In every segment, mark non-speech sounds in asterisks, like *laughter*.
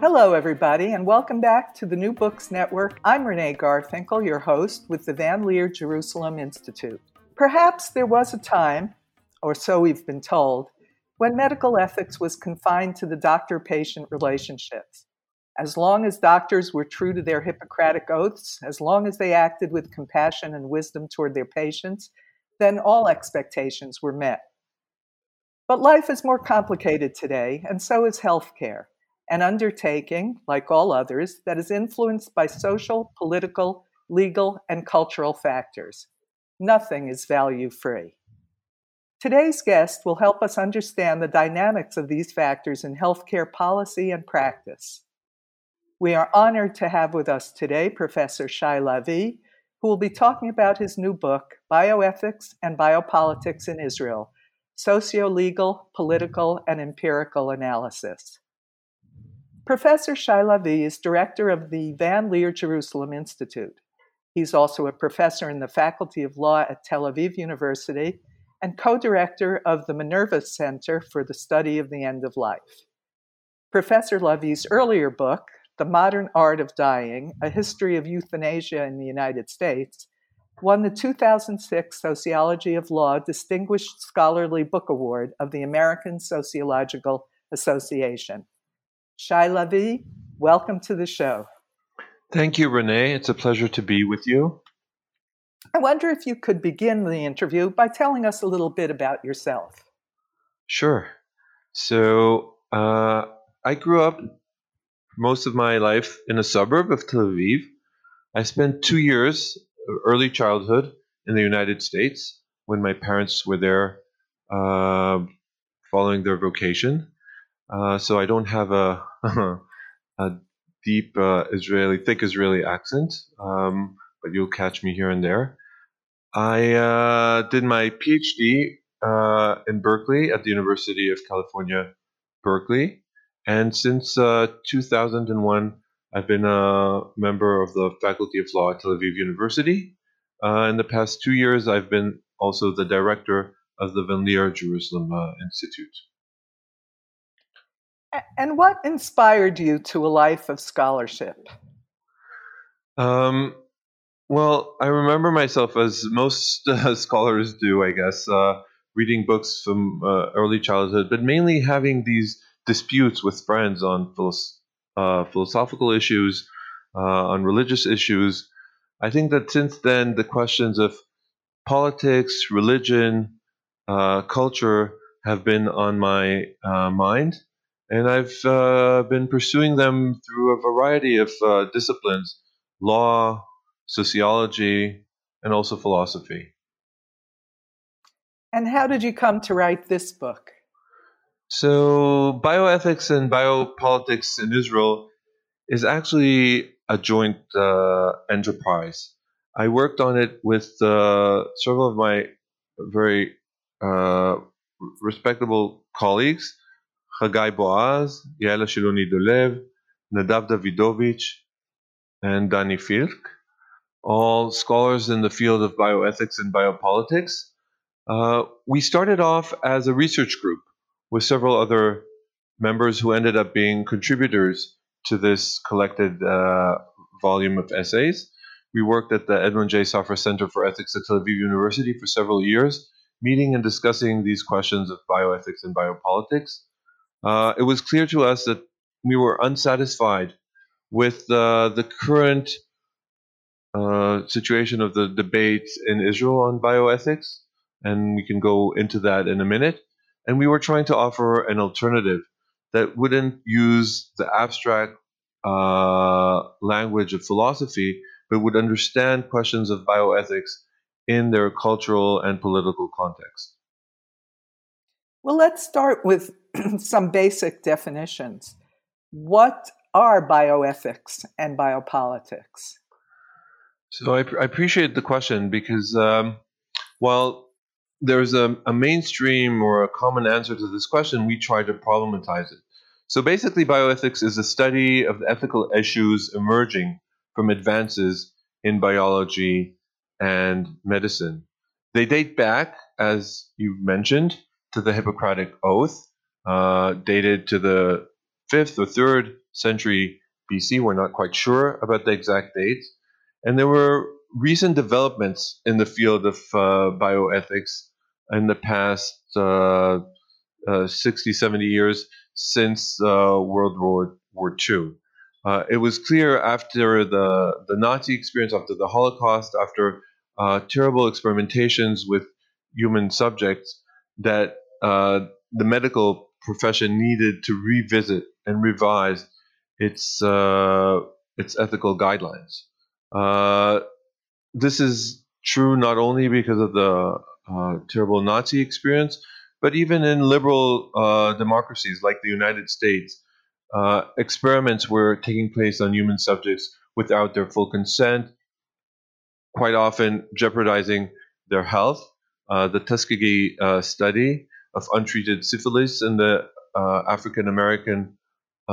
Hello, everybody, and welcome back to the New Books Network. I'm Renee Garfinkel, your host with the Van Leer Jerusalem Institute. Perhaps there was a time, or so we've been told, when medical ethics was confined to the doctor patient relationships. As long as doctors were true to their Hippocratic oaths, as long as they acted with compassion and wisdom toward their patients, then all expectations were met. But life is more complicated today, and so is healthcare an undertaking, like all others, that is influenced by social, political, legal, and cultural factors. Nothing is value free. Today's guest will help us understand the dynamics of these factors in healthcare policy and practice. We are honored to have with us today Professor Shai Lavi, who will be talking about his new book, Bioethics and Biopolitics in Israel Socio Legal, Political, mm-hmm. and Empirical Analysis. Professor Shai Lavi is director of the Van Leer Jerusalem Institute. He's also a professor in the Faculty of Law at Tel Aviv University and co director of the Minerva Center for the Study of the End of Life. Professor Lavi's earlier book, The Modern Art of Dying A History of Euthanasia in the United States, won the 2006 Sociology of Law Distinguished Scholarly Book Award of the American Sociological Association. Shai Lavi, welcome to the show. Thank you, Renee. It's a pleasure to be with you. I wonder if you could begin the interview by telling us a little bit about yourself. Sure. So, uh, I grew up most of my life in a suburb of Tel Aviv. I spent two years early childhood in the United States when my parents were there uh, following their vocation. Uh, so I don't have a *laughs* a deep uh, Israeli, thick Israeli accent, um, but you'll catch me here and there. I uh, did my PhD uh, in Berkeley at the University of California, Berkeley, and since uh, 2001, I've been a member of the Faculty of Law at Tel Aviv University. in the past two years, I've been also the director of the Van Leer Jerusalem Institute. And what inspired you to a life of scholarship? Um, well, I remember myself as most uh, *laughs* scholars do, I guess, uh, reading books from uh, early childhood, but mainly having these disputes with friends on uh, philosophical issues, uh, on religious issues. I think that since then, the questions of politics, religion, uh, culture have been on my mind and I've been pursuing them through a variety of disciplines law, sociology, and also philosophy. And how did you come to write this book? So, bioethics and biopolitics in Israel is actually a joint uh, enterprise. I worked on it with uh, several of my very uh, respectable colleagues Chagai Boas, Yaela Shiloni Dolev, Nadav Davidovitch, and Dani Filc, all scholars in the field of bioethics and biopolitics. Uh, we started off as a research group with several other members who ended up being contributors to this collected uh, volume of essays. We worked at the Edmond J. Safra Center for Ethics at Tel Aviv University for several years, meeting and discussing these questions of bioethics and biopolitics uh, it was clear to us that we were unsatisfied with uh, the current uh, situation of the debate in Israel on bioethics, and we can go into that in a minute. And we were trying to offer an alternative that wouldn't use the abstract uh, language of philosophy, but would understand questions of bioethics in their cultural and political context. Well, let's start with *clears throat* some basic definitions. What are bioethics and biopolitics? So I, I appreciate the question because um, while there's a, a mainstream or a common answer to this question, we try to problematize it. So basically, bioethics is a study of the ethical issues emerging from advances in biology and medicine. They date back, as you mentioned, to the Hippocratic Oath, uh, dated to the 5th or 3rd century BC. We're not quite sure about the exact dates. And there were recent developments in the field of uh, bioethics in the past uh, uh, 60, 70 years since uh, World War, War II. Uh, it was clear after the, the Nazi experience, after the Holocaust, after uh, terrible experimentations with human subjects, that uh, the medical profession needed to revisit and revise its uh, its ethical guidelines. This is true not only because of the uh, terrible Nazi experience, but even in liberal uh, democracies like the United States, uh, experiments were taking place on human subjects without their full consent, quite often jeopardizing their health. Uh, the Tuskegee uh, study of untreated syphilis in the African American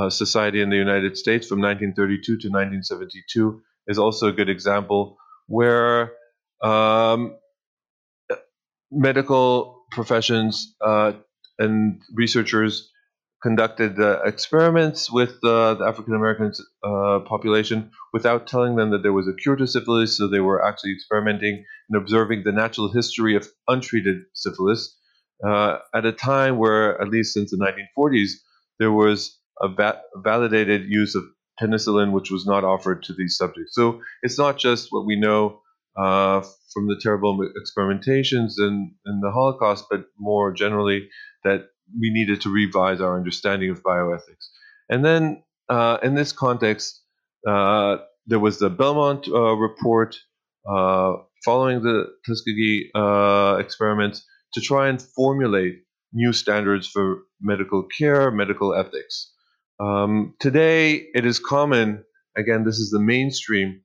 Society in the United States from 1932 to 1972 is also a good example where um, medical professions uh, and researchers conducted uh, experiments with uh, the African American uh, population without telling them that there was a cure to syphilis. So they were actually experimenting and observing the natural history of untreated syphilis uh, at a time where, at least since the 1940s, there was a va- validated use of penicillin, which was not offered to these subjects. So it's not just what we know uh, from the terrible experimentations in, in the Holocaust, but more generally that we needed to revise our understanding of bioethics. And then uh, in this context, uh, there was the Belmont uh, report uh, following the Tuskegee uh, experiments to try and formulate new standards for medical care, medical ethics. Um, today, it is common, again, this is the mainstream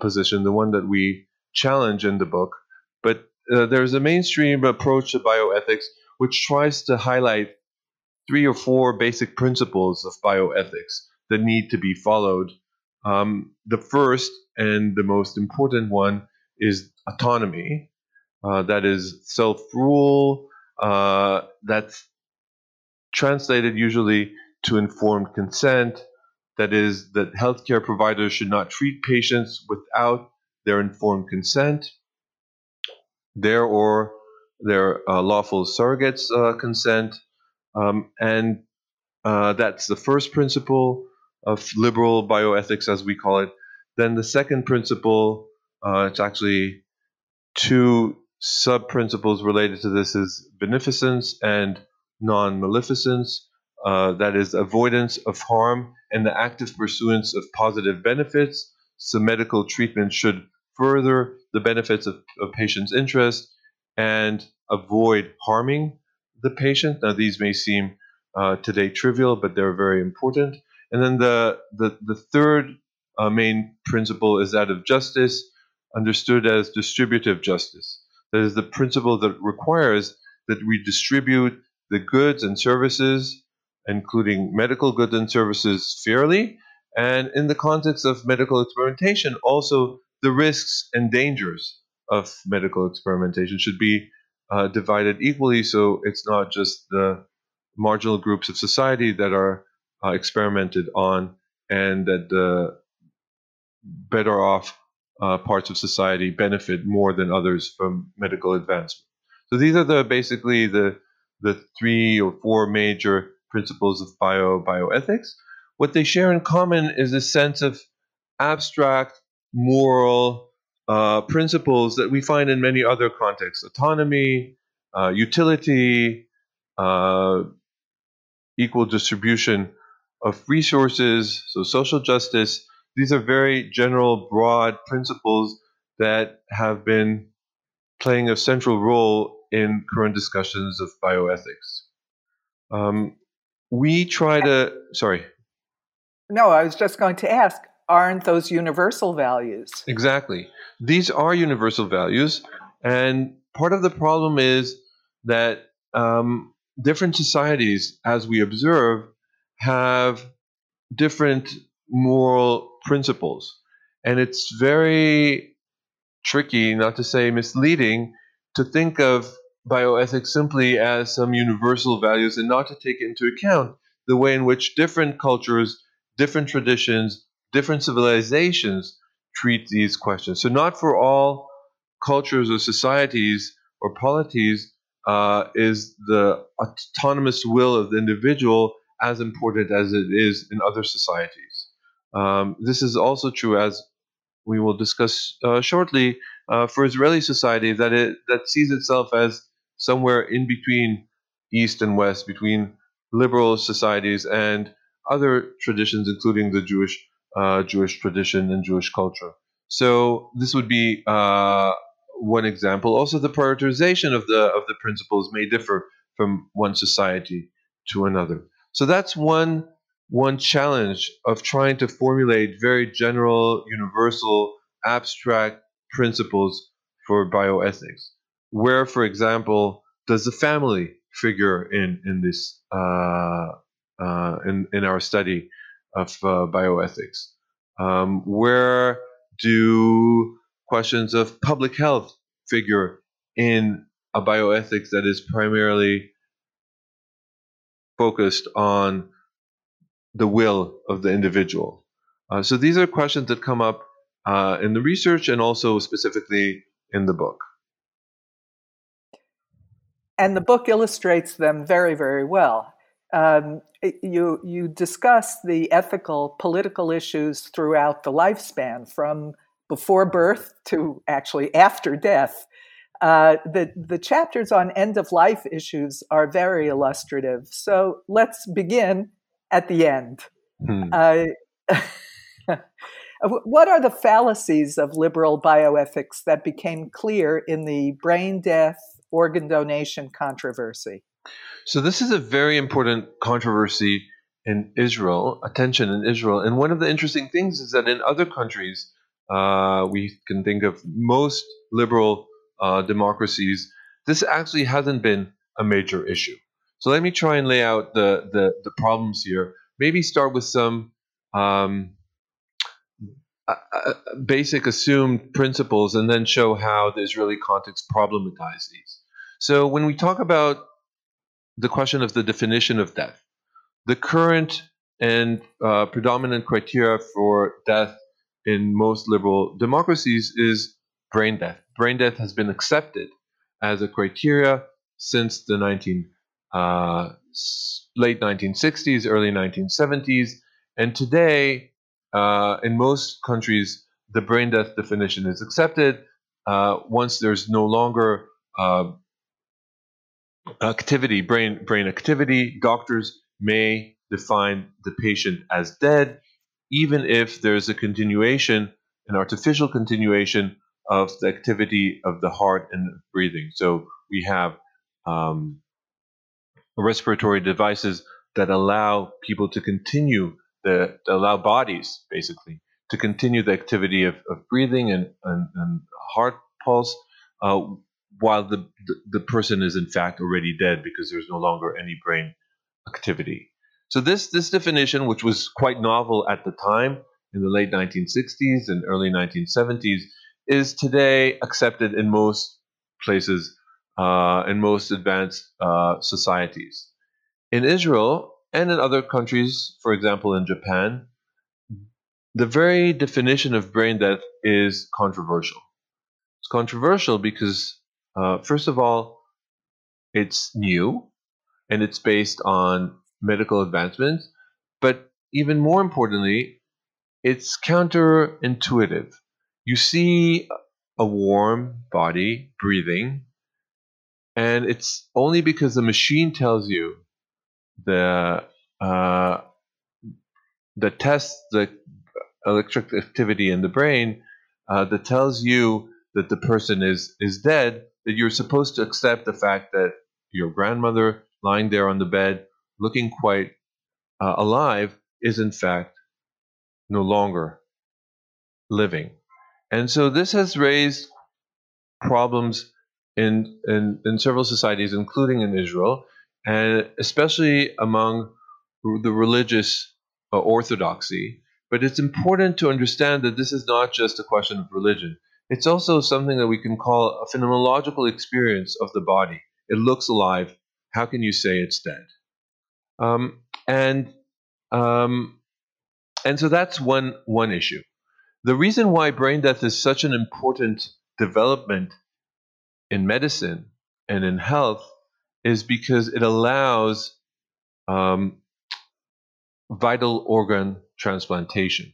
position, the one that we challenge in the book, but uh, there's a mainstream approach to bioethics which tries to highlight three or four basic principles of bioethics that need to be followed. Um, the first and the most important one is autonomy, uh, that is self rule, uh, that's translated usually to informed consent. That is, that healthcare providers should not treat patients without their informed consent, their or their uh, lawful surrogates' uh, consent. Um, and uh, that's the first principle of liberal bioethics, as we call it. Then the second principle, uh, it's actually two sub principles related to this is beneficence and non maleficence uh, that is avoidance of harm and the active pursuance of positive benefits. So medical treatment should further the benefits of, of patient's interest and avoid harming the patient. Now these may seem uh, today trivial, but they're very important. And then the the, the third uh, main principle is that of justice, understood as distributive justice. That is the principle that requires that we distribute the goods and services including medical goods and services fairly, and in the context of medical experimentation, also the risks and dangers of medical experimentation should be uh, divided equally so it's not just the marginal groups of society that are uh, experimented on and that the better off uh, parts of society benefit more than others from medical advancement. So these are the basically the the three or four major principles of bio bioethics. What they share in common is a sense of abstract moral uh, principles that we find in many other contexts: autonomy, uh, utility, uh, equal distribution of resources, so social justice. These are very general, broad principles that have been playing a central role in current discussions of bioethics. Um, we try to sorry no i was just going to ask aren't those universal values? Exactly. These are universal values and part of the problem is that um, different societies as we observe have different moral principles. And it's very tricky not to say misleading to think of bioethics simply as some universal values and not to take into account the way in which different cultures, different traditions, different civilizations treat these questions. So, not for all cultures or societies or polities uh, is the autonomous will of the individual as important as it is in other societies. Um, this is also true, as we will discuss uh, shortly, uh, for Israeli society that it that sees itself as somewhere in between East and West, between liberal societies and other traditions, including the Jewish uh, Jewish tradition and Jewish culture. So this would be uh, one example. Also, the prioritization of the of the principles may differ from one society to another. So that's one one challenge of trying to formulate very general, universal, abstract principles for bioethics. Where, for example, does the family figure in in this uh, uh, in in our study of uh, bioethics? Um, where do questions of public health figure in a bioethics that is primarily focused on the will of the individual? Uh, so these are questions that come up uh, in the research and also specifically in the book. And the book illustrates them very, very well. Um, you you discuss the ethical, political issues throughout the lifespan, from before birth to actually after death. Uh, the the chapters on end of life issues are very illustrative. So let's begin at the end. Hmm. Uh, *laughs* what are the fallacies of liberal bioethics that became clear in the brain death organ donation controversy? So this is a very important controversy in Israel, attention in Israel. And one of the interesting things is that in other countries, uh, we can think of most liberal uh, democracies, this actually hasn't been a major issue. So let me try and lay out the, the, the problems here. Maybe start with some um, basic assumed principles and then show how the Israeli context problematize these. So when we talk about the question of the definition of death. The current and uh, predominant criteria for death in most liberal democracies is brain death. Brain death has been accepted as a criteria since the 19 uh, late 1960s, early 1970s, and today, uh, in most countries, the brain death definition is accepted. Uh, once there's no longer uh, activity, brain brain activity, doctors may define the patient as dead, even if there's a continuation, an artificial continuation of the activity of the heart and breathing. So we have um, respiratory devices that allow people to continue the allow bodies basically to continue the activity of, of breathing and, and, and heart pulse uh, while the, the, person is in fact already dead because there's no longer any brain activity. So this this definition, which was quite novel at the time in the late 1960s and early 1970s, is today accepted in most places, uh, in most advanced uh, societies. In Israel and in other countries, for example in Japan, the very definition of brain death is controversial. It's controversial because uh, first of all, it's new and it's based on medical advancements, but even more importantly, it's counterintuitive. You see a warm body breathing, and it's only because the machine tells you the uh, the test the electric activity in the brain uh, that tells you that the person is is dead that you're supposed to accept the fact that your grandmother lying there on the bed, looking quite uh, alive, is in fact no longer living. And so this has raised problems in, in, in several societies, including in Israel, and especially among the religious uh, orthodoxy. But it's important to understand that this is not just a question of religion. It's also something that we can call a phenomenological experience of the body. it looks alive. How can you say it's dead? Um, and um, and so that's one one issue. The reason why brain death is such an important development in medicine and in health is because it allows um, vital organ transplantation.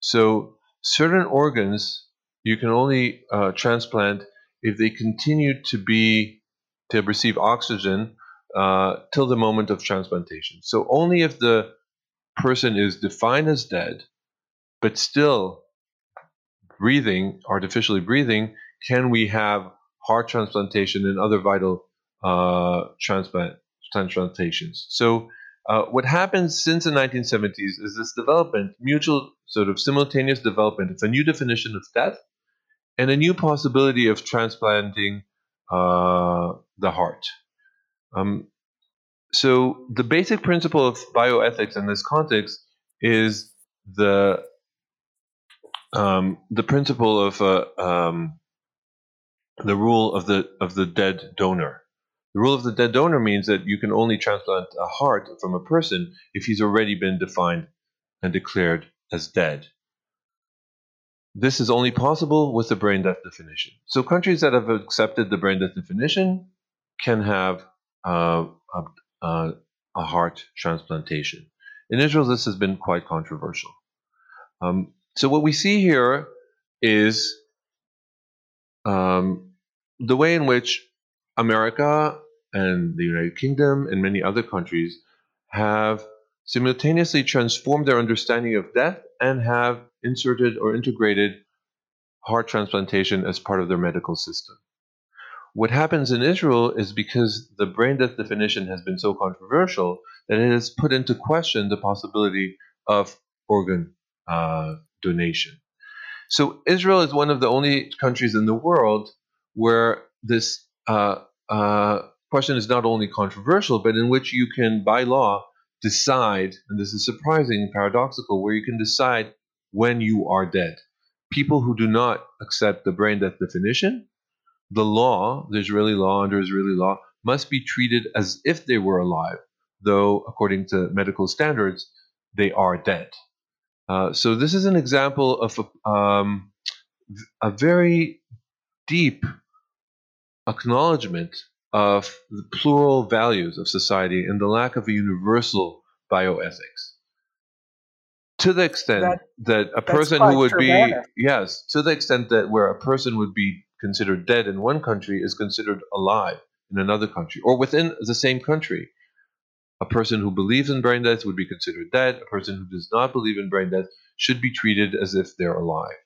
So certain organs you can only uh, transplant if they continue to be to receive oxygen uh, till the moment of transplantation. So only if the person is defined as dead, but still breathing, artificially breathing, can we have heart transplantation and other vital uh, transplant transplantations. So uh, what happens since the 1970s is this development, mutual sort of simultaneous development of a new definition of death and a new possibility of transplanting uh, the heart. Um, so the basic principle of bioethics in this context is the um, the principle of uh, um, the rule of the of the dead donor. The rule of the dead donor means that you can only transplant a heart from a person if he's already been defined and declared as dead. This is only possible with the brain death definition. So countries that have accepted the brain death definition can have uh, a, a, a, heart transplantation. In Israel, this has been quite controversial. Um, so what we see here is um, the way in which America and the United Kingdom and many other countries have simultaneously transformed their understanding of death and have inserted or integrated heart transplantation as part of their medical system. What happens in Israel is because the brain death definition has been so controversial that it has put into question the possibility of organ uh, donation. So Israel is one of the only countries in the world where this uh, uh, question is not only controversial, but in which you can, by law, decide, and this is surprising paradoxical, where you can decide when you are dead. People who do not accept the brain death definition, the law, the Israeli law, under Israeli law, must be treated as if they were alive, though, according to medical standards, they are dead. Uh, so, this is an example of a, um, a very deep acknowledgement of the plural values of society and the lack of a universal bioethics. To the extent that, that a person who would be, yes, to the extent that where a person would be considered dead in one country is considered alive in another country, or within the same country. A person who believes in brain death would be considered dead. A person who does not believe in brain death should be treated as if they're alive.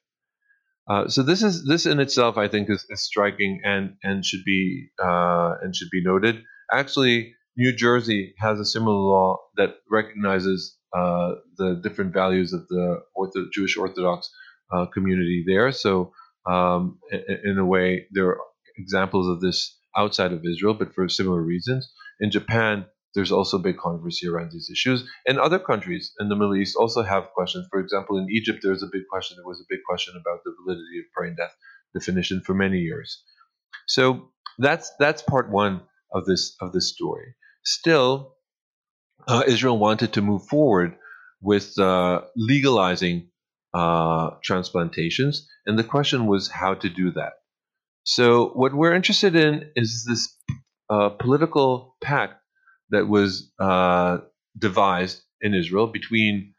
Uh, so this is this in itself, I think, is, is striking and and should be uh, and should be noted. Actually, New Jersey has a similar law that recognizes uh, the different values of the Ortho- Jewish Orthodox uh, community there. So, um, in, in, a way, there are examples of this outside of Israel, but for similar reasons. In Japan, there's also big controversy around these issues. And other countries in the Middle East also have questions. For example, in Egypt, there's a big question. There was a big question about the validity of brain death definition for many years. So that's that's part one of this of this story. Still, uh, Israel wanted to move forward with uh, legalizing uh, transplantations, and the question was how to do that. So what we're interested in is this uh, political pact that was uh, devised in Israel between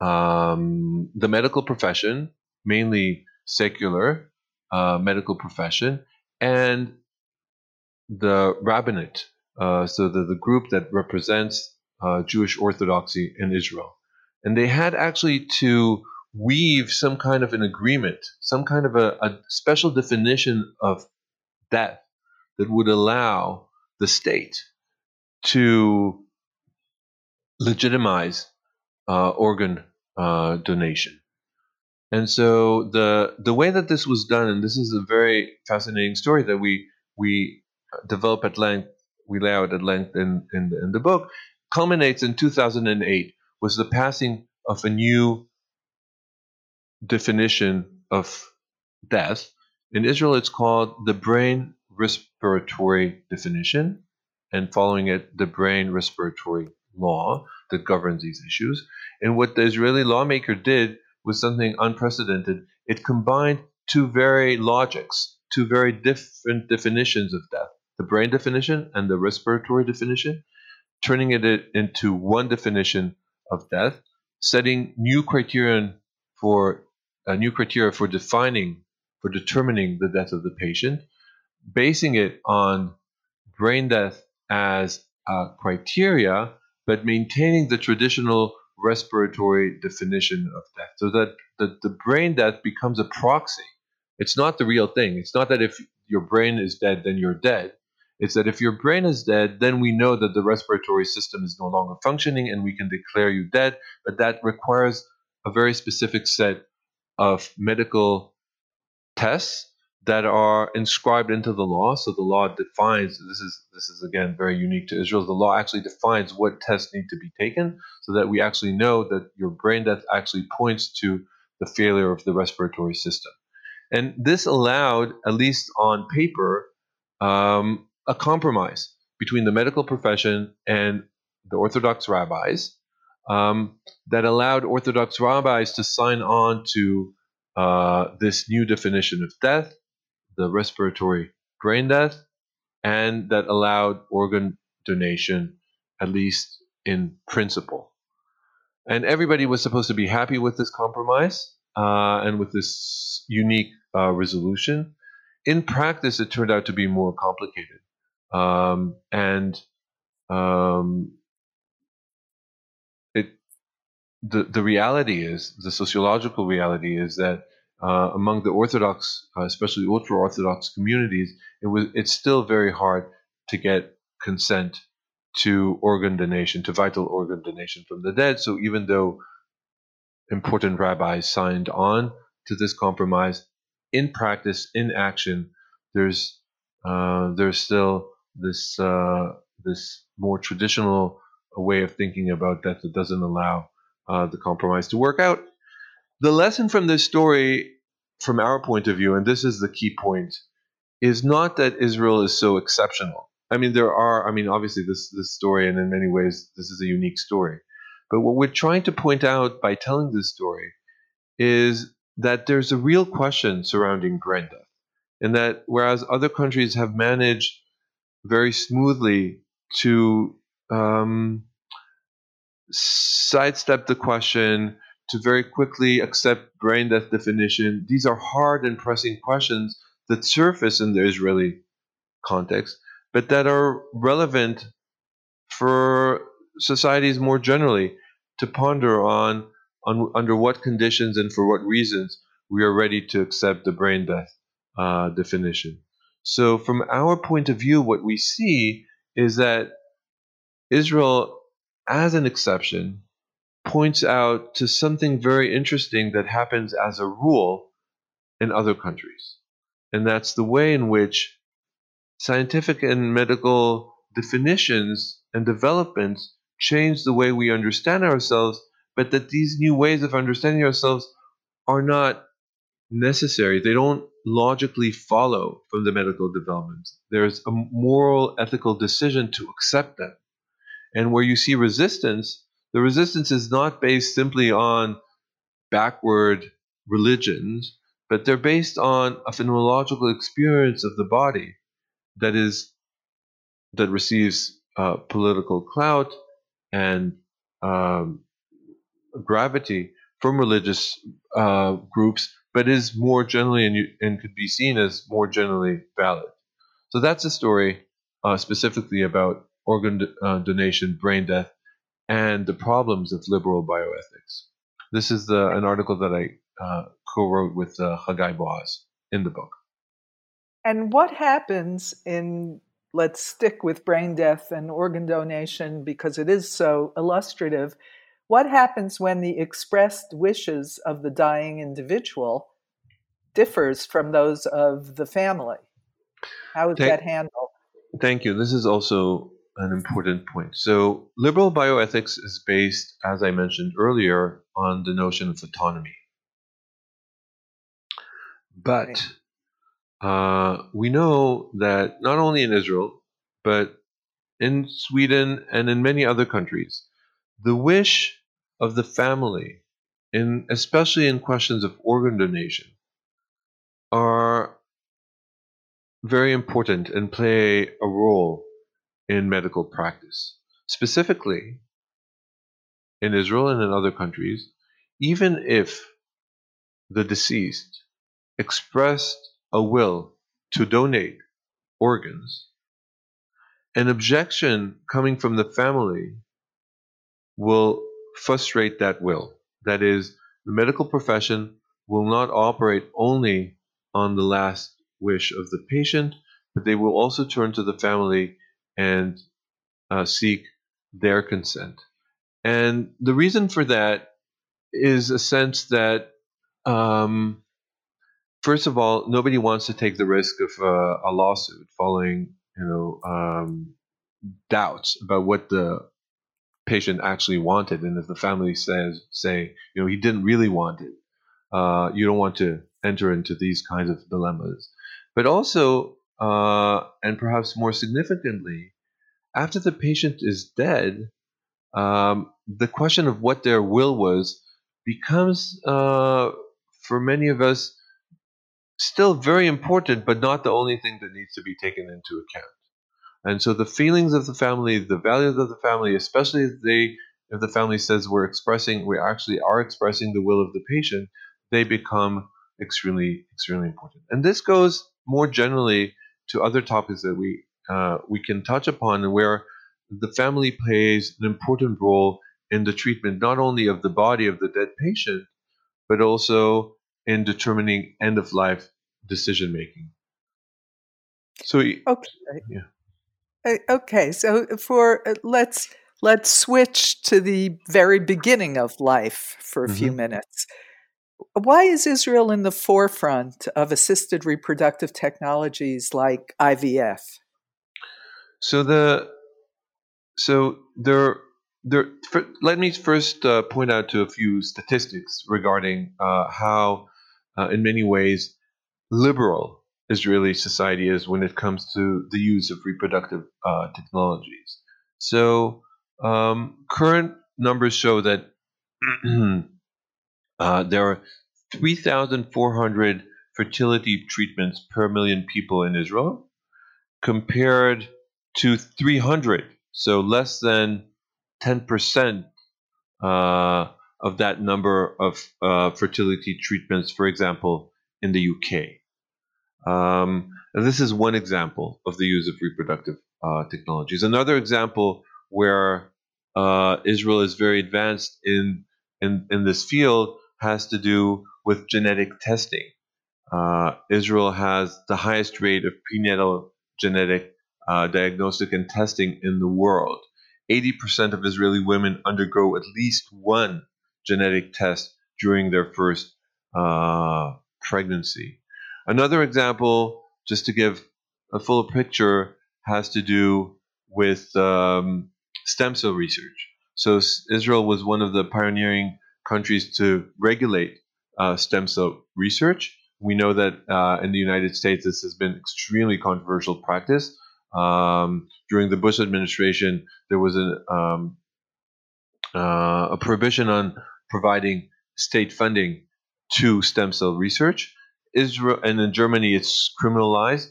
um, the medical profession, mainly secular uh, medical profession, and the rabbinate, uh, so the, the group that represents uh, Jewish orthodoxy in Israel. And they had actually to weave some kind of an agreement, some kind of a, a special definition of death that would allow the state to legitimize uh, organ uh, donation. And so the the way that this was done, and this is a very fascinating story that we we develop at length, we lay out at length in in the, in the book, culminates in 2008 was the passing of a new definition of death. In Israel, it's called the Brain respiratory definition and following it, the brain respiratory law that governs these issues. And what the Israeli lawmaker did was something unprecedented. It combined two very logics, two very different definitions of death the brain definition and the respiratory definition, turning it into one definition of death, setting new criterion for a new criteria for defining, for determining the death of the patient, basing it on brain death as criteria, but maintaining the traditional respiratory definition of death, so that the, the brain death becomes a proxy it's not the real thing. It's not that if your brain is dead, then you're dead. It's that if your brain is dead, then we know that the respiratory system is no longer functioning and we can declare you dead. But that requires a very specific set of medical tests that are inscribed into the law. So the law defines this is this is again very unique to Israel. The law actually defines what tests need to be taken so that we actually know that your brain death actually points to the failure of the respiratory system. And this allowed, at least on paper, um, a compromise between the medical profession and the Orthodox rabbis um, that allowed Orthodox rabbis to sign on to uh, this new definition of death, the respiratory brain death, and that allowed organ donation, at least in principle. And everybody was supposed to be happy with this compromise uh, and with this unique uh, resolution. In practice, it turned out to be more complicated. Um, and um, it, the, the reality is, the sociological reality is that uh, among the Orthodox, uh, especially ultra Orthodox communities, it was it's still very hard to get consent to organ donation, to vital organ donation from the dead. So even though important rabbis signed on to this compromise, in practice, in action, there's uh, there's still this uh, this more traditional way of thinking about death that doesn't allow uh, the compromise to work out. The lesson from this story, from our point of view, and this is the key point, is not that Israel is so exceptional. I mean, there are. I mean, obviously, this this story, and in many ways, this is a unique story. But what we're trying to point out by telling this story is that there's a real question surrounding brain death. And that whereas other countries have managed very smoothly to um, sidestep the question, to very quickly accept brain death definition, these are hard and pressing questions that surface in the Israeli context, but that are relevant for societies more generally to ponder on on under what conditions and for what reasons we are ready to accept the brain death uh, definition. So, from our point of view, what we see is that Israel, as an exception, points out to something very interesting that happens as a rule in other countries. And that's the way in which scientific and medical definitions and developments change the way we understand ourselves but that these new ways of understanding ourselves are not necessary. They don't logically follow from the medical development. There's a moral, ethical decision to accept them. And where you see resistance, the resistance is not based simply on backward religions, but they're based on a phenomenological experience of the body that is that receives uh, political clout and um, gravity from religious uh, groups, but is more generally and, and, could be seen as more generally valid. So that's a story uh, specifically about organ uh, donation, brain death, and the problems of liberal bioethics. This is the, an article that I uh, co-wrote with uh, Hagai Boas in the book. And what happens in let's stick with brain death and organ donation because it is so illustrative what happens when the expressed wishes of the dying individual differs from those of the family? How is thank, that handled? Thank you. This is also an important point. So, liberal bioethics is based, as I mentioned earlier, on the notion of autonomy. But uh, we know that not only in Israel, but in Sweden and in many other countries, the wish of the family, in, especially in questions of organ donation, are very important and play a role in medical practice. Specifically, in Israel and in other countries, even if the deceased expressed a will to donate organs, an objection coming from the family will frustrate that will. That is, the medical profession will not operate only on the last wish of the patient, but they will also turn to the family and uh, seek their consent. And the reason for that is a sense that, um, first of all, nobody wants to take the risk of uh, a lawsuit following, you know, um, doubts about what the patient actually wanted, and if the family says, say, you know, he didn't really want it, uh, you don't want to enter into these kinds of dilemmas. But also, uh, and perhaps more significantly, after the patient is dead, um, the question of what their will was becomes, uh, for many of us, still very important, but not the only thing that needs to be taken into account. And so the feelings of the family, the values of the family, especially if they if the family says we're expressing we actually are expressing the will of the patient, they become extremely extremely important. And this goes more generally to other topics that we uh, we can touch upon where the family plays an important role in the treatment not only of the body of the dead patient, but also in determining end of life decision making. So okay, yeah. Uh, okay, so for uh, let's let's switch to the very beginning of life for a mm-hmm. few minutes. Why is Israel in the forefront of assisted reproductive technologies like IVF? So the so there there. For, let me first uh, point out to a few statistics regarding uh, how, uh, in many ways, liberal Israeli society is when it comes to the use of reproductive uh, technologies. So um, current numbers show that *clears throat* uh, there are 3,400 fertility treatments per million people in Israel, compared to 300, so less than 10% uh, of that number of uh, fertility treatments, for example, in the UK. Um, this is one example of the use of reproductive uh, technologies. Another example where uh, Israel is very advanced in, in, in this field has to do with genetic testing. Uh, Israel has the highest rate of prenatal genetic uh, diagnostic and testing in the world. 80% of Israeli women undergo at least one genetic test during their first uh, pregnancy. Another example, just to give a fuller picture, has to do with um, stem cell research. So Israel was one of the pioneering countries to regulate uh, stem cell research. We know that uh, in the United States, this has been extremely controversial practice. Um, during the Bush administration, there was a, um, uh, a prohibition on providing state funding to stem cell research. Israel and in Germany, it's criminalized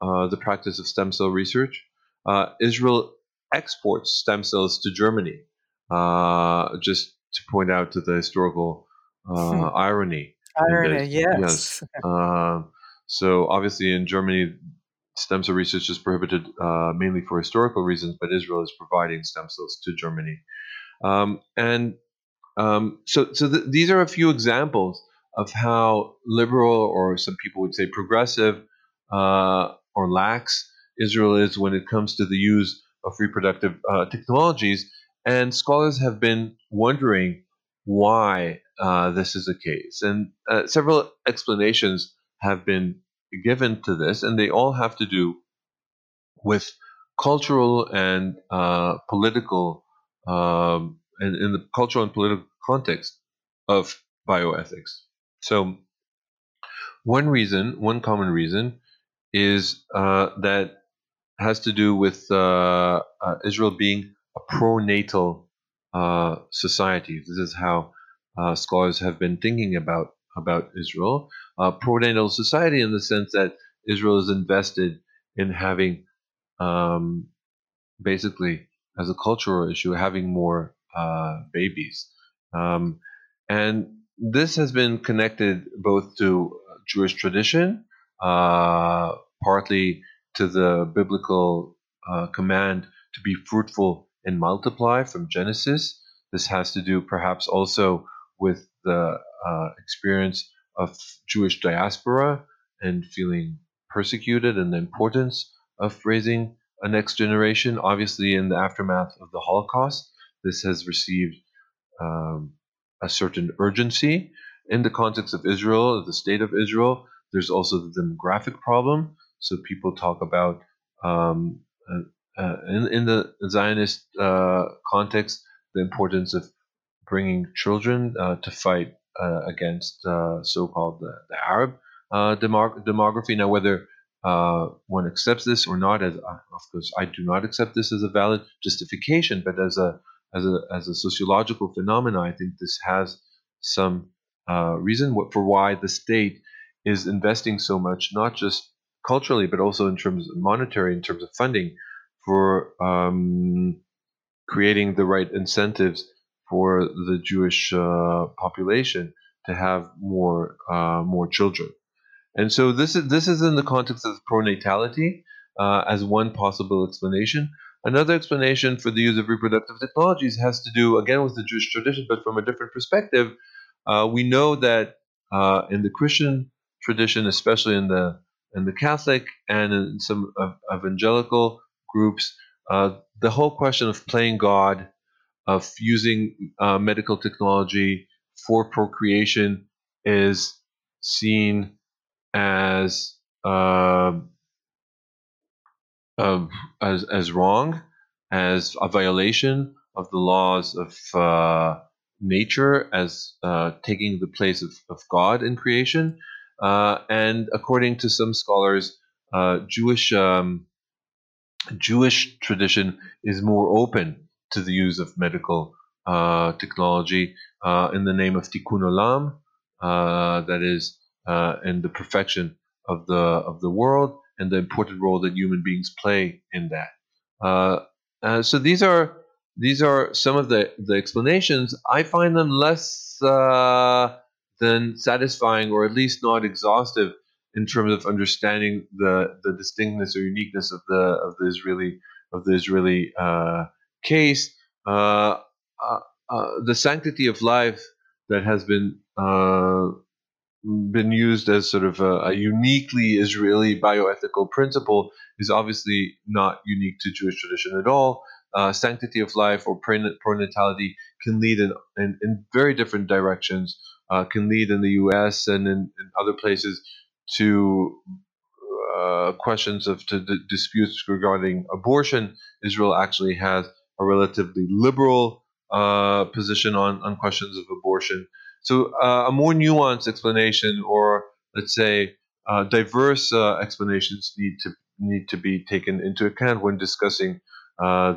uh, the practice of stem cell research. Uh, Israel exports stem cells to Germany, uh, just to point out to the historical uh, hmm. irony. Irony, yes. yes. *laughs* Um, so obviously, in Germany, stem cell research is prohibited uh, mainly for historical reasons, but Israel is providing stem cells to Germany. Um, and um, so, so th- these are a few examples of how liberal, or some people would say progressive, uh, or lax Israel is when it comes to the use of reproductive uh, technologies. And scholars have been wondering why uh, this is the case. And uh, several explanations have been given to this, and they all have to do with cultural and uh, political, um, and in the cultural and political context of bioethics. So, one reason, one common reason, is uh, that has to do with uh, uh, Israel being a pronatal uh, society. This is how uh, scholars have been thinking about about Israel. A pronatal society in the sense that Israel is invested in having, um, basically, as a cultural issue, having more uh, babies. Um, and this has been connected both to Jewish tradition, uh, partly to the biblical uh, command to be fruitful and multiply from Genesis. This has to do perhaps also with the uh, experience of Jewish diaspora and feeling persecuted and the importance of raising a next generation. Obviously, in the aftermath of the Holocaust, this has received um, a certain urgency. In the context of Israel, the state of Israel, there's also the demographic problem. So people talk about um, uh, in, in the Zionist uh, context the importance of bringing children uh, to fight uh, against uh, so-called the, the Arab demog- demography. Now, whether one accepts this or not, as of course I do not accept this as a valid justification, but as a as a as a sociological phenomenon, I think this has some reason for why the state is investing so much, not just culturally, but also in terms of monetary, in terms of funding, for um, creating the right incentives for the Jewish uh, population to have more uh, more children. And so this is this is in the context of pronatality uh, as one possible explanation. Another explanation for the use of reproductive technologies has to do again with the Jewish tradition, but from a different perspective. Uh, we know that uh, in the Christian tradition, especially in the in the Catholic and in some evangelical groups, uh, the whole question of playing God, of using uh, medical technology for procreation, is seen as uh, as as wrong, as a violation of the laws of uh, nature, as uh, taking the place of, of God in creation. Uh, and according to some scholars, Jewish um, Jewish tradition is more open to the use of medical uh, technology uh, in the name of tikkun olam, uh, that is, uh, in the perfection of the of the world and the important role that human beings play in that. so these are these are some of the, the explanations. I find them less than satisfying or at least not exhaustive in terms of understanding the, the distinctness or uniqueness of the of the Israeli of the Israeli uh, case. Uh, uh, uh the sanctity of life that has been uh, been used as sort of a, a, uniquely Israeli bioethical principle is obviously not unique to Jewish tradition at all. Uh, sanctity of life or pronatality can lead in, in, in very different directions can lead in the U.S. and in, in other places to uh, questions of to disputes regarding abortion. Israel actually has a relatively liberal uh, position on, on questions of abortion. So uh, a more nuanced explanation, or let's say uh, diverse uh, explanations, need to need to be taken into account when discussing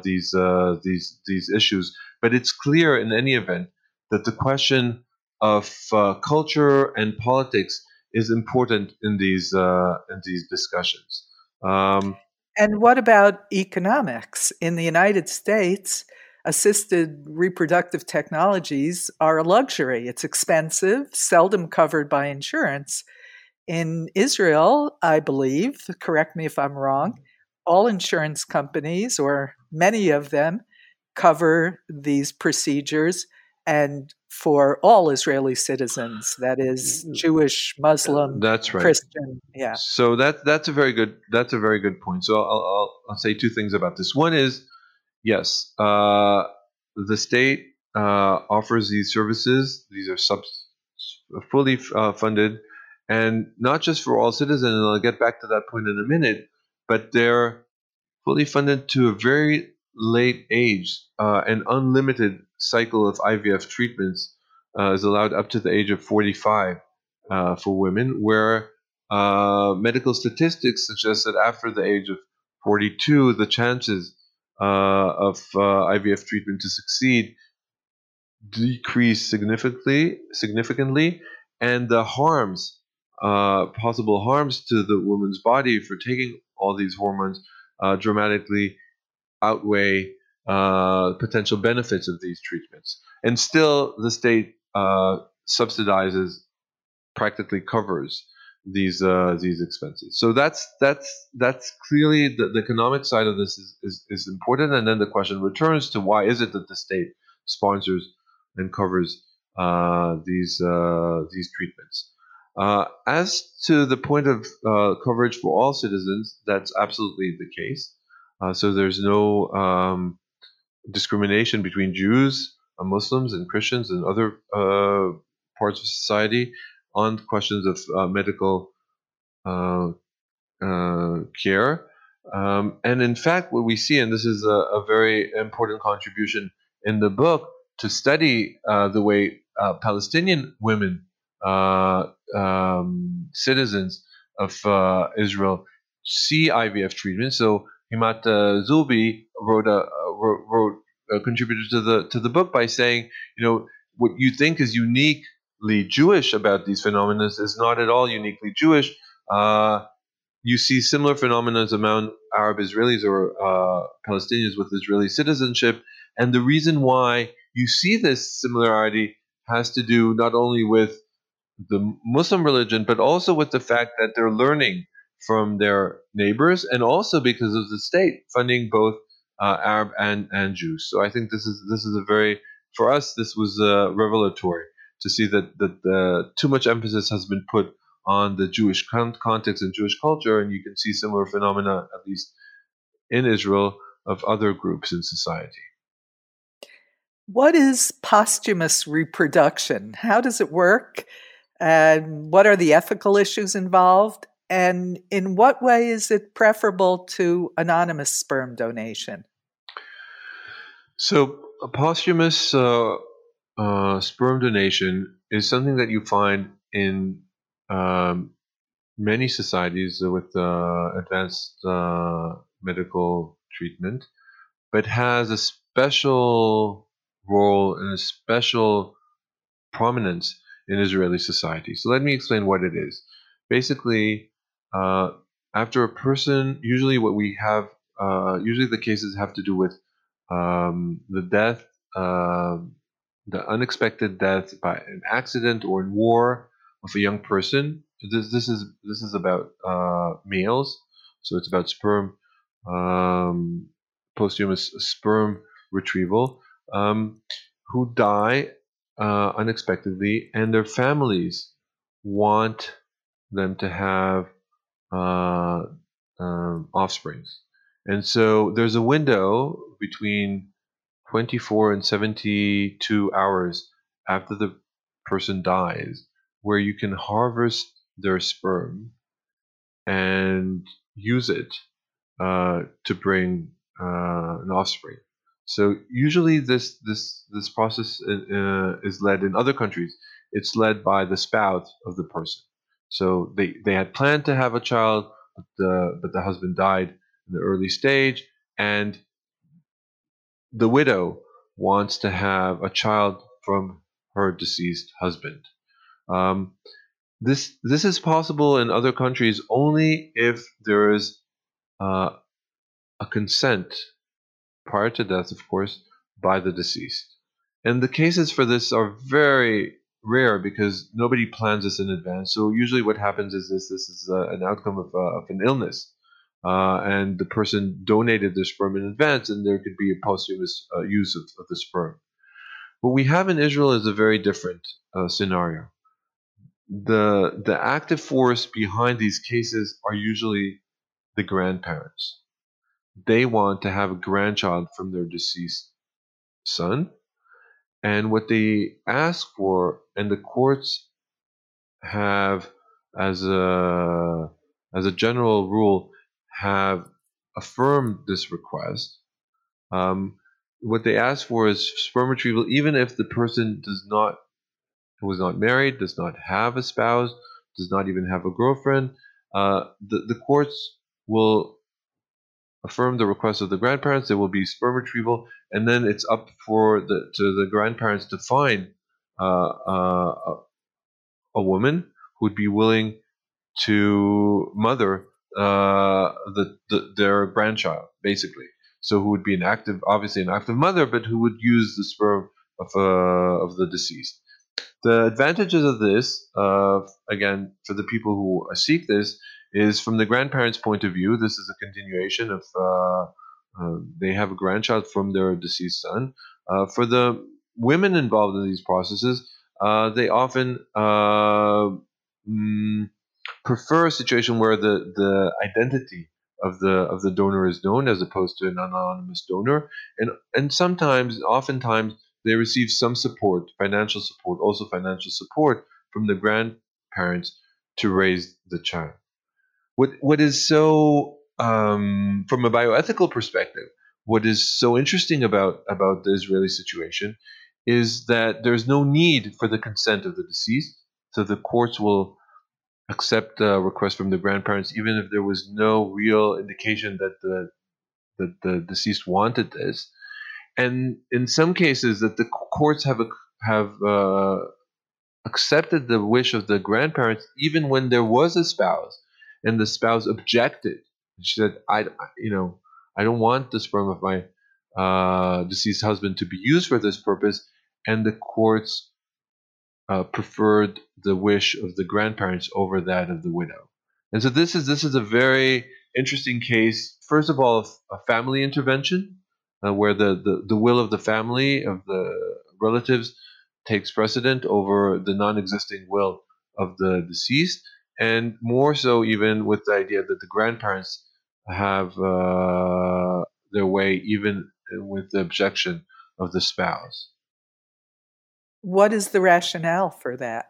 these these these issues. But it's clear in any event that the question of uh, culture and politics is important in these uh, in these discussions. Um, and what about economics in the United States? Assisted reproductive technologies are a luxury. It's expensive, seldom covered by insurance. In Israel, I believe, correct me if I'm wrong, all insurance companies, or many of them, cover these procedures and for all Israeli citizens. That is Jewish, Muslim, that's right. Christian. Yeah. So that that's a very good that's a very good point. So I'll I'll, I'll say two things about this. One is yes, uh, the state uh, offers these services. These are sub fully uh, funded, and not just for all citizens. And I'll get back to that point in a minute. But they're fully funded to a very late age uh, and unlimited cycle of IVF treatments uh, is allowed up to the age of 45 uh, for women, where uh, medical statistics suggest that after the age of 42, the chances uh, of uh, IVF treatment to succeed decrease significantly, significantly, and the harms, possible harms to the woman's body for taking all these hormones, dramatically outweigh uh, potential benefits of these treatments. And still, the state uh, subsidizes, practically covers these uh, these expenses. So that's that's that's clearly the, the economic side of this is, is, is important. And then the question returns to why is it that the state sponsors and covers uh, these uh, these treatments? Uh, as to the point of coverage for all citizens, that's absolutely the case. Uh, so there's no um, discrimination between Jews, Muslims, and Christians and other parts of society on questions of uh, medical uh, uh, care. Um, and in fact, what we see, and this is a, a, very important contribution in the book, to study uh, the way uh, Palestinian women, um, citizens of Israel, see IVF treatment. So Himat Zubi wrote a wrote, wrote contributed to the to the book by saying, you know, what you think is uniquely Jewish about these phenomena is not at all uniquely Jewish. Uh, you see similar phenomena among Arab Israelis or uh, Palestinians with Israeli citizenship. And the reason why you see this similarity has to do not only with the Muslim religion, but also with the fact that they're learning from their neighbors and also because of the state funding both uh, Arab and, and Jews. So I think this is this is a very for us this was uh, revelatory to see that that the, too much emphasis has been put on the Jewish con- context and Jewish culture, and you can see similar phenomena, at least in Israel, of other groups in society. What is posthumous reproduction? How does it work? And what are the ethical issues involved? And in what way is it preferable to anonymous sperm donation? So, a posthumous uh, uh, sperm donation is something that you find in um, many societies with uh, advanced uh, medical treatment, but has a special role and a special prominence in Israeli society. So let me explain what it is. Basically, uh, after a person, usually what we have, uh, usually the cases have to do with um, the death um, the unexpected death by an accident or in war of a young person. This, this is this is about uh, males, so it's about sperm, um, posthumous sperm retrieval, um, who die uh, unexpectedly, and their families want them to have uh, um, offsprings. And so there's a window between 24 and 72 hours after the person dies where you can harvest their sperm and use it uh, to bring uh, an offspring. So usually this this this process uh, is led in other countries. It's led by the spouse of the person. So they, they had planned to have a child, but the, but the husband died in the early stage, and the widow wants to have a child from her deceased husband. Um, this this is possible in other countries only if there is uh, a consent prior to death, of course, by the deceased. And the cases for this are very rare because nobody plans this in advance. So usually, what happens is this: this is uh, an outcome of, uh, of an illness uh, and the person donated the sperm in advance, and there could be a posthumous uh, use of, of, the sperm. What we have in Israel is a very different uh, scenario. The the active force behind these cases are usually the grandparents. They want to have a grandchild from their deceased son, and what they ask for, and the courts have as a as a general rule have affirmed this request. Um, what they ask for is sperm retrieval, even if the person does not was not married, does not have a spouse, does not even have a girlfriend, uh, the, the courts will affirm the request of the grandparents. There will be sperm retrieval, and then it's up for the to the grandparents to find uh, uh, a woman who would be willing to mother uh, the, the, their grandchild, basically. So who would be an active, obviously an active mother, but who would use the sperm of uh, of the deceased. The advantages of this, uh, again, for the people who seek this, is from the grandparents' point of view. This is a continuation of uh, uh, they have a grandchild from their deceased son. Uh, for the women involved in these processes, uh, they often mm, prefer a situation where the, the identity of the of the donor is known as opposed to an anonymous donor and and sometimes oftentimes they receive some support financial support also financial support from the grandparents to raise the child what what is so um, from a bioethical perspective what is so interesting about about the israeli situation is that there's no need for the consent of the deceased so the courts will accept a request from the grandparents, even if there was no real indication that the that the deceased wanted this. And in some cases, that the courts have have uh, accepted the wish of the grandparents, even when there was a spouse, and the spouse objected. She said, "I, you know, I don't want the sperm of my uh, deceased husband to be used for this purpose," and the courts uh, preferred the wish of the grandparents over that of the widow. And so this is this is a very interesting case. First of all, a family intervention, uh, where the, the, the will of the family of the relatives takes precedent over the non-existing will of the deceased, and more so even with the idea that the grandparents have uh, their way even with the objection of the spouse. What is the rationale for that?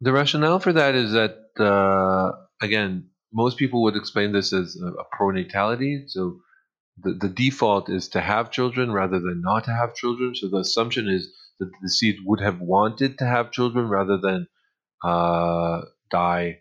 The rationale for that is that, uh, again, most people would explain this as a, a pronatality. So the, the default is to have children rather than not to have children. So the assumption is that the deceased would have wanted to have children rather than uh, die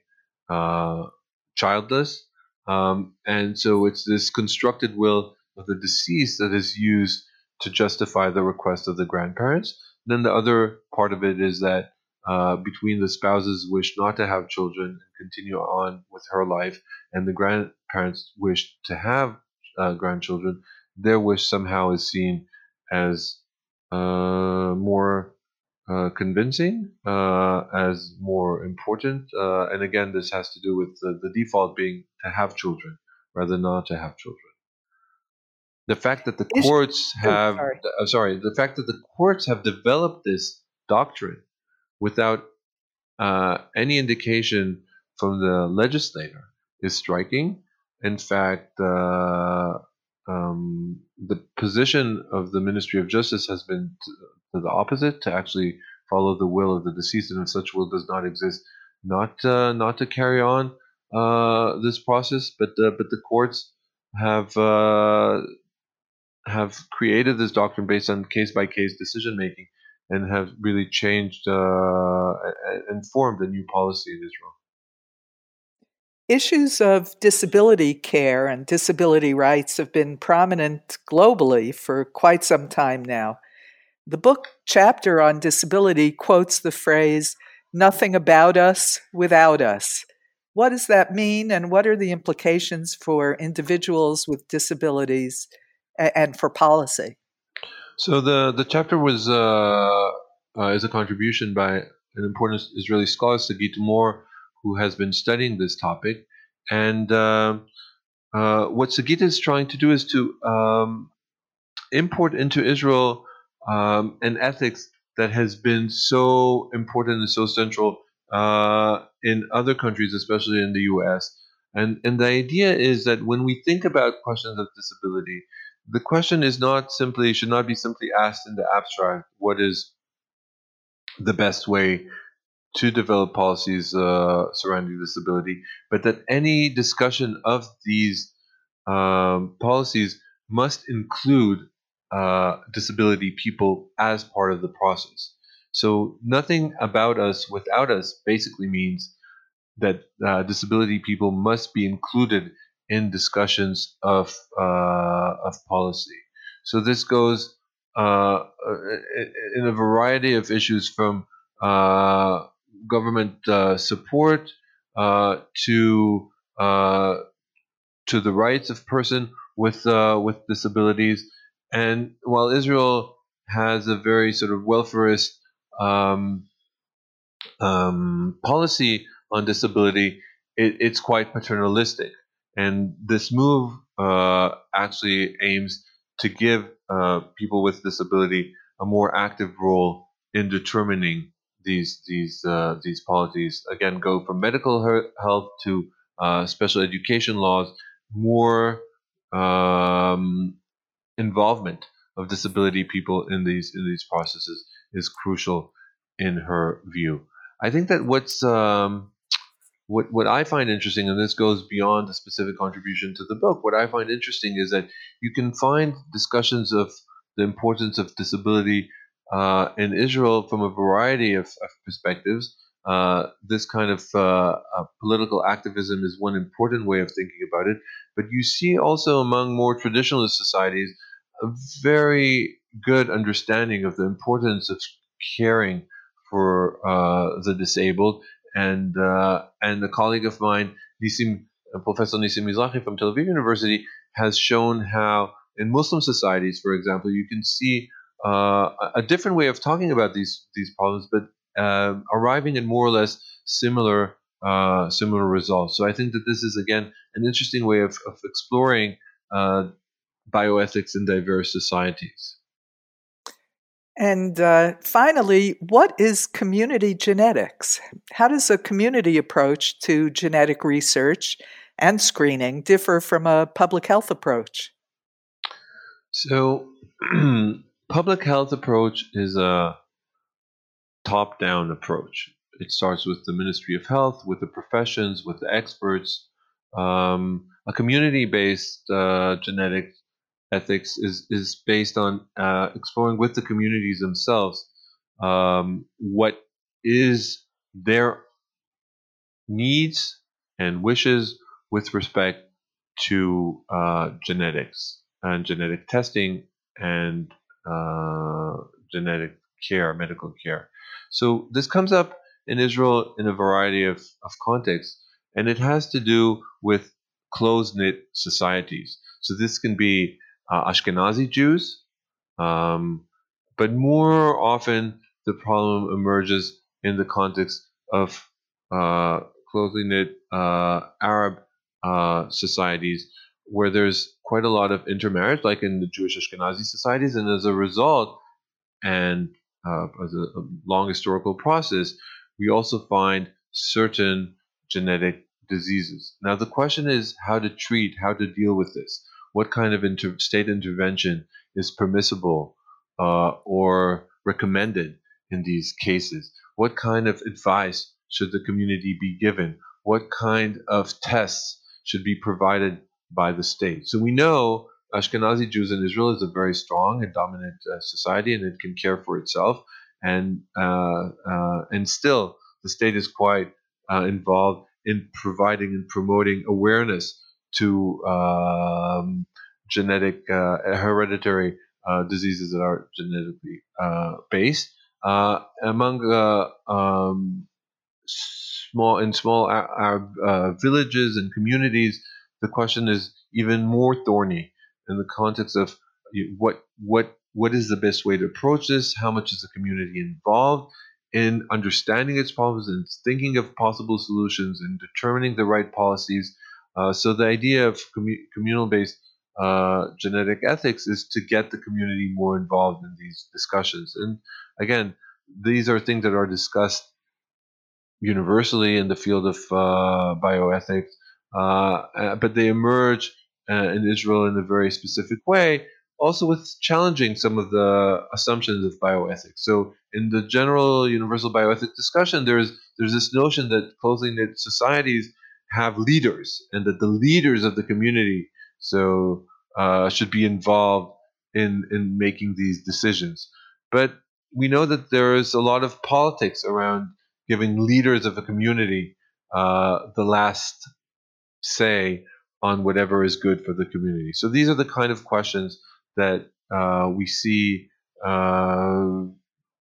uh, childless. Um, and so it's this constructed will of the deceased that is used to justify the request of the grandparents. Then the other part of it is that uh, between the spouse's wish not to have children and continue on with her life, and the grandparents' wish to have uh, grandchildren, their wish somehow is seen as uh, more uh, convincing, uh, as more important. Uh, and again, this has to do with the, the default being to have children rather than not to have children the fact that the courts oh, have sorry. Uh, sorry. the fact that the courts have developed this doctrine without uh, any indication from the legislator is striking. In fact, uh, um, the position of the Ministry of Justice has been to, to, the opposite, to actually follow the will of the deceased, and if such will does not exist, not uh, not to carry on this process, but uh, but the courts have have created this doctrine based on case by case decision making and have really changed uh, and formed a new policy in Israel. Issues of disability care and disability rights have been prominent globally for quite some time now. The book chapter on disability quotes the phrase, nothing about us without us. What does that mean, and what are the implications for individuals with disabilities and for policy. So the the chapter was uh, uh, is a contribution by an important Israeli scholar, Sagit Mor, who has been studying this topic. And uh, uh, what Sagit is trying to do is to um, import into Israel um, an ethics that has been so important and so central uh, in other countries, especially in the U.S. And and the idea is that when we think about questions of disability, the question is not simply should not be simply asked in the abstract what is the best way to develop policies uh, surrounding disability, but that any discussion of these um, policies must include uh, disability people as part of the process. So nothing about us without us basically means that uh, disability people must be included in discussions of uh, of policy. So this goes uh, in a variety of issues from uh, government uh, support uh, to to the rights of person with with disabilities. And while Israel has a very sort of welfarist um, um, policy on disability, it, it's quite paternalistic. And this move uh, actually aims to give uh, people with disability a more active role in determining these these uh, these policies. Again, go from medical health to uh, special education laws, more um, involvement of disability people in these in these processes is crucial in her view. I think that what's um, what what I find interesting, and this goes beyond the specific contribution to the book. What I find interesting is that you can find discussions of the importance of disability uh, in Israel from a variety of, of perspectives. Uh, this kind of uh, political activism is one important way of thinking about it. But you see also among more traditionalist societies a very good understanding of the importance of caring for uh, the disabled. And uh, and a colleague of mine, Nissim, uh, Professor Nissim Mizrachi from Tel Aviv University, has shown how in Muslim societies, for example, you can see uh, a different way of talking about these these problems, but um, arriving at more or less similar uh, similar results. So I think that this is again an interesting way of, of exploring uh, bioethics in diverse societies. And uh, finally, what is community genetics? How does a community approach to genetic research and screening differ from a public health approach? So, *clears throat* public health approach is a top-down approach. It starts with the Ministry of Health, with the professions, with the experts. Um, a community-based uh, genetic ethics is is based on uh, exploring with the communities themselves um, what is their needs and wishes with respect to uh, genetics and genetic testing and uh, genetic care, medical care. So this comes up in Israel in a variety of, of contexts, and it has to do with close knit societies. So this can be uh, Ashkenazi Jews, um, but more often the problem emerges in the context of uh, closely knit uh, Arab uh, societies where there's quite a lot of intermarriage, like in the Jewish Ashkenazi societies, and as a result, and uh, as a, a long historical process, we also find certain genetic diseases. Now, the question is how to treat, how to deal with this what kind of inter- state intervention is permissible uh, or recommended in these cases? What kind of advice should the community be given? What kind of tests should be provided by the state? So we know Ashkenazi Jews in Israel is a very strong and dominant uh, society, and it can care for itself. And uh, uh and still, the state is quite uh, involved in providing and promoting awareness to um, genetic uh, hereditary uh, diseases that are genetically uh, based. Among um, small in small Arab villages and communities, the question is even more thorny in the context of what what what is the best way to approach this? How much is the community involved in understanding its problems and thinking of possible solutions and determining the right policies? Uh, so the idea of commu- communal-based uh, genetic ethics is to get the community more involved in these discussions. And again, these are things that are discussed universally in the field of uh, bioethics, uh, uh but they emerge in Israel in a very specific way, also with challenging some of the assumptions of bioethics. So, in the general universal bioethics discussion, there's there's this notion that closely knit societies have leaders, and that the leaders of the community so uh, should be involved in in making these decisions. But we know that there is a lot of politics around giving leaders of a community uh, the last say on whatever is good for the community. So these are the kind of questions that uh, we see uh,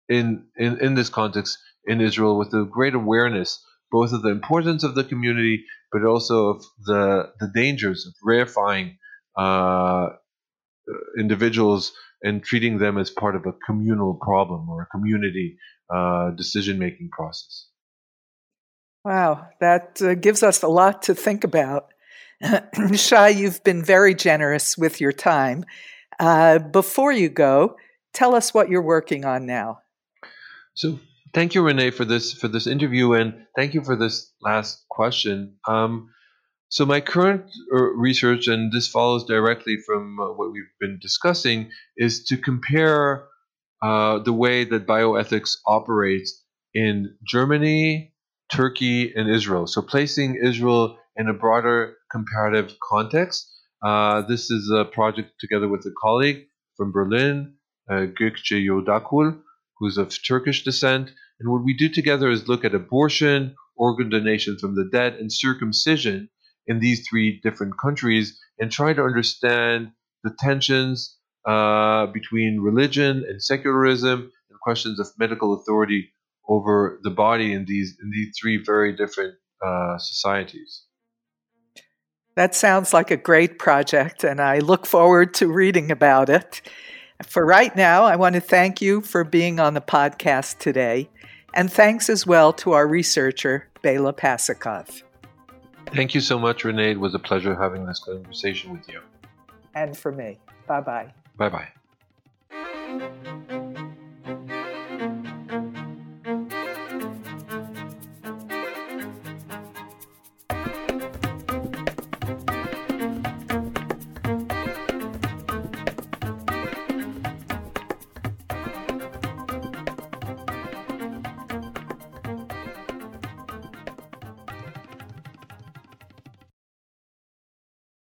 in, in in this context in Israel with a great awareness both of the importance of the community, but also of the the dangers of rarefying uh, individuals and treating them as part of a communal problem or a community uh, decision making process. Wow, that uh, gives us a lot to think about. *clears throat* Shai, you've been very generous with your time. Uh, before you go, tell us what you're working on now. So, thank you, Renee, for this for this interview, and thank you for this last question. Um, so, my current uh, research, and this follows directly from uh, what we've been discussing, is to compare uh, the way that bioethics operates in Germany, Turkey, and Israel. So, placing Israel in a broader comparative context. Uh, this is a project together with a colleague from Berlin, uh, Gökçe Yurdakul, who's of Turkish descent. And what we do together is look at abortion, organ donation from the dead, and circumcision in these three different countries and try to understand the tensions uh, between religion and secularism and questions of medical authority over the body in these in these three very different uh, societies. That sounds like a great project, and I look forward to reading about it. For right now, I want to thank you for being on the podcast today, and thanks as well to our researcher, Bela Pasikov. Thank you so much, Renee. It was a pleasure having this conversation with you. And for me. Bye bye. Bye bye.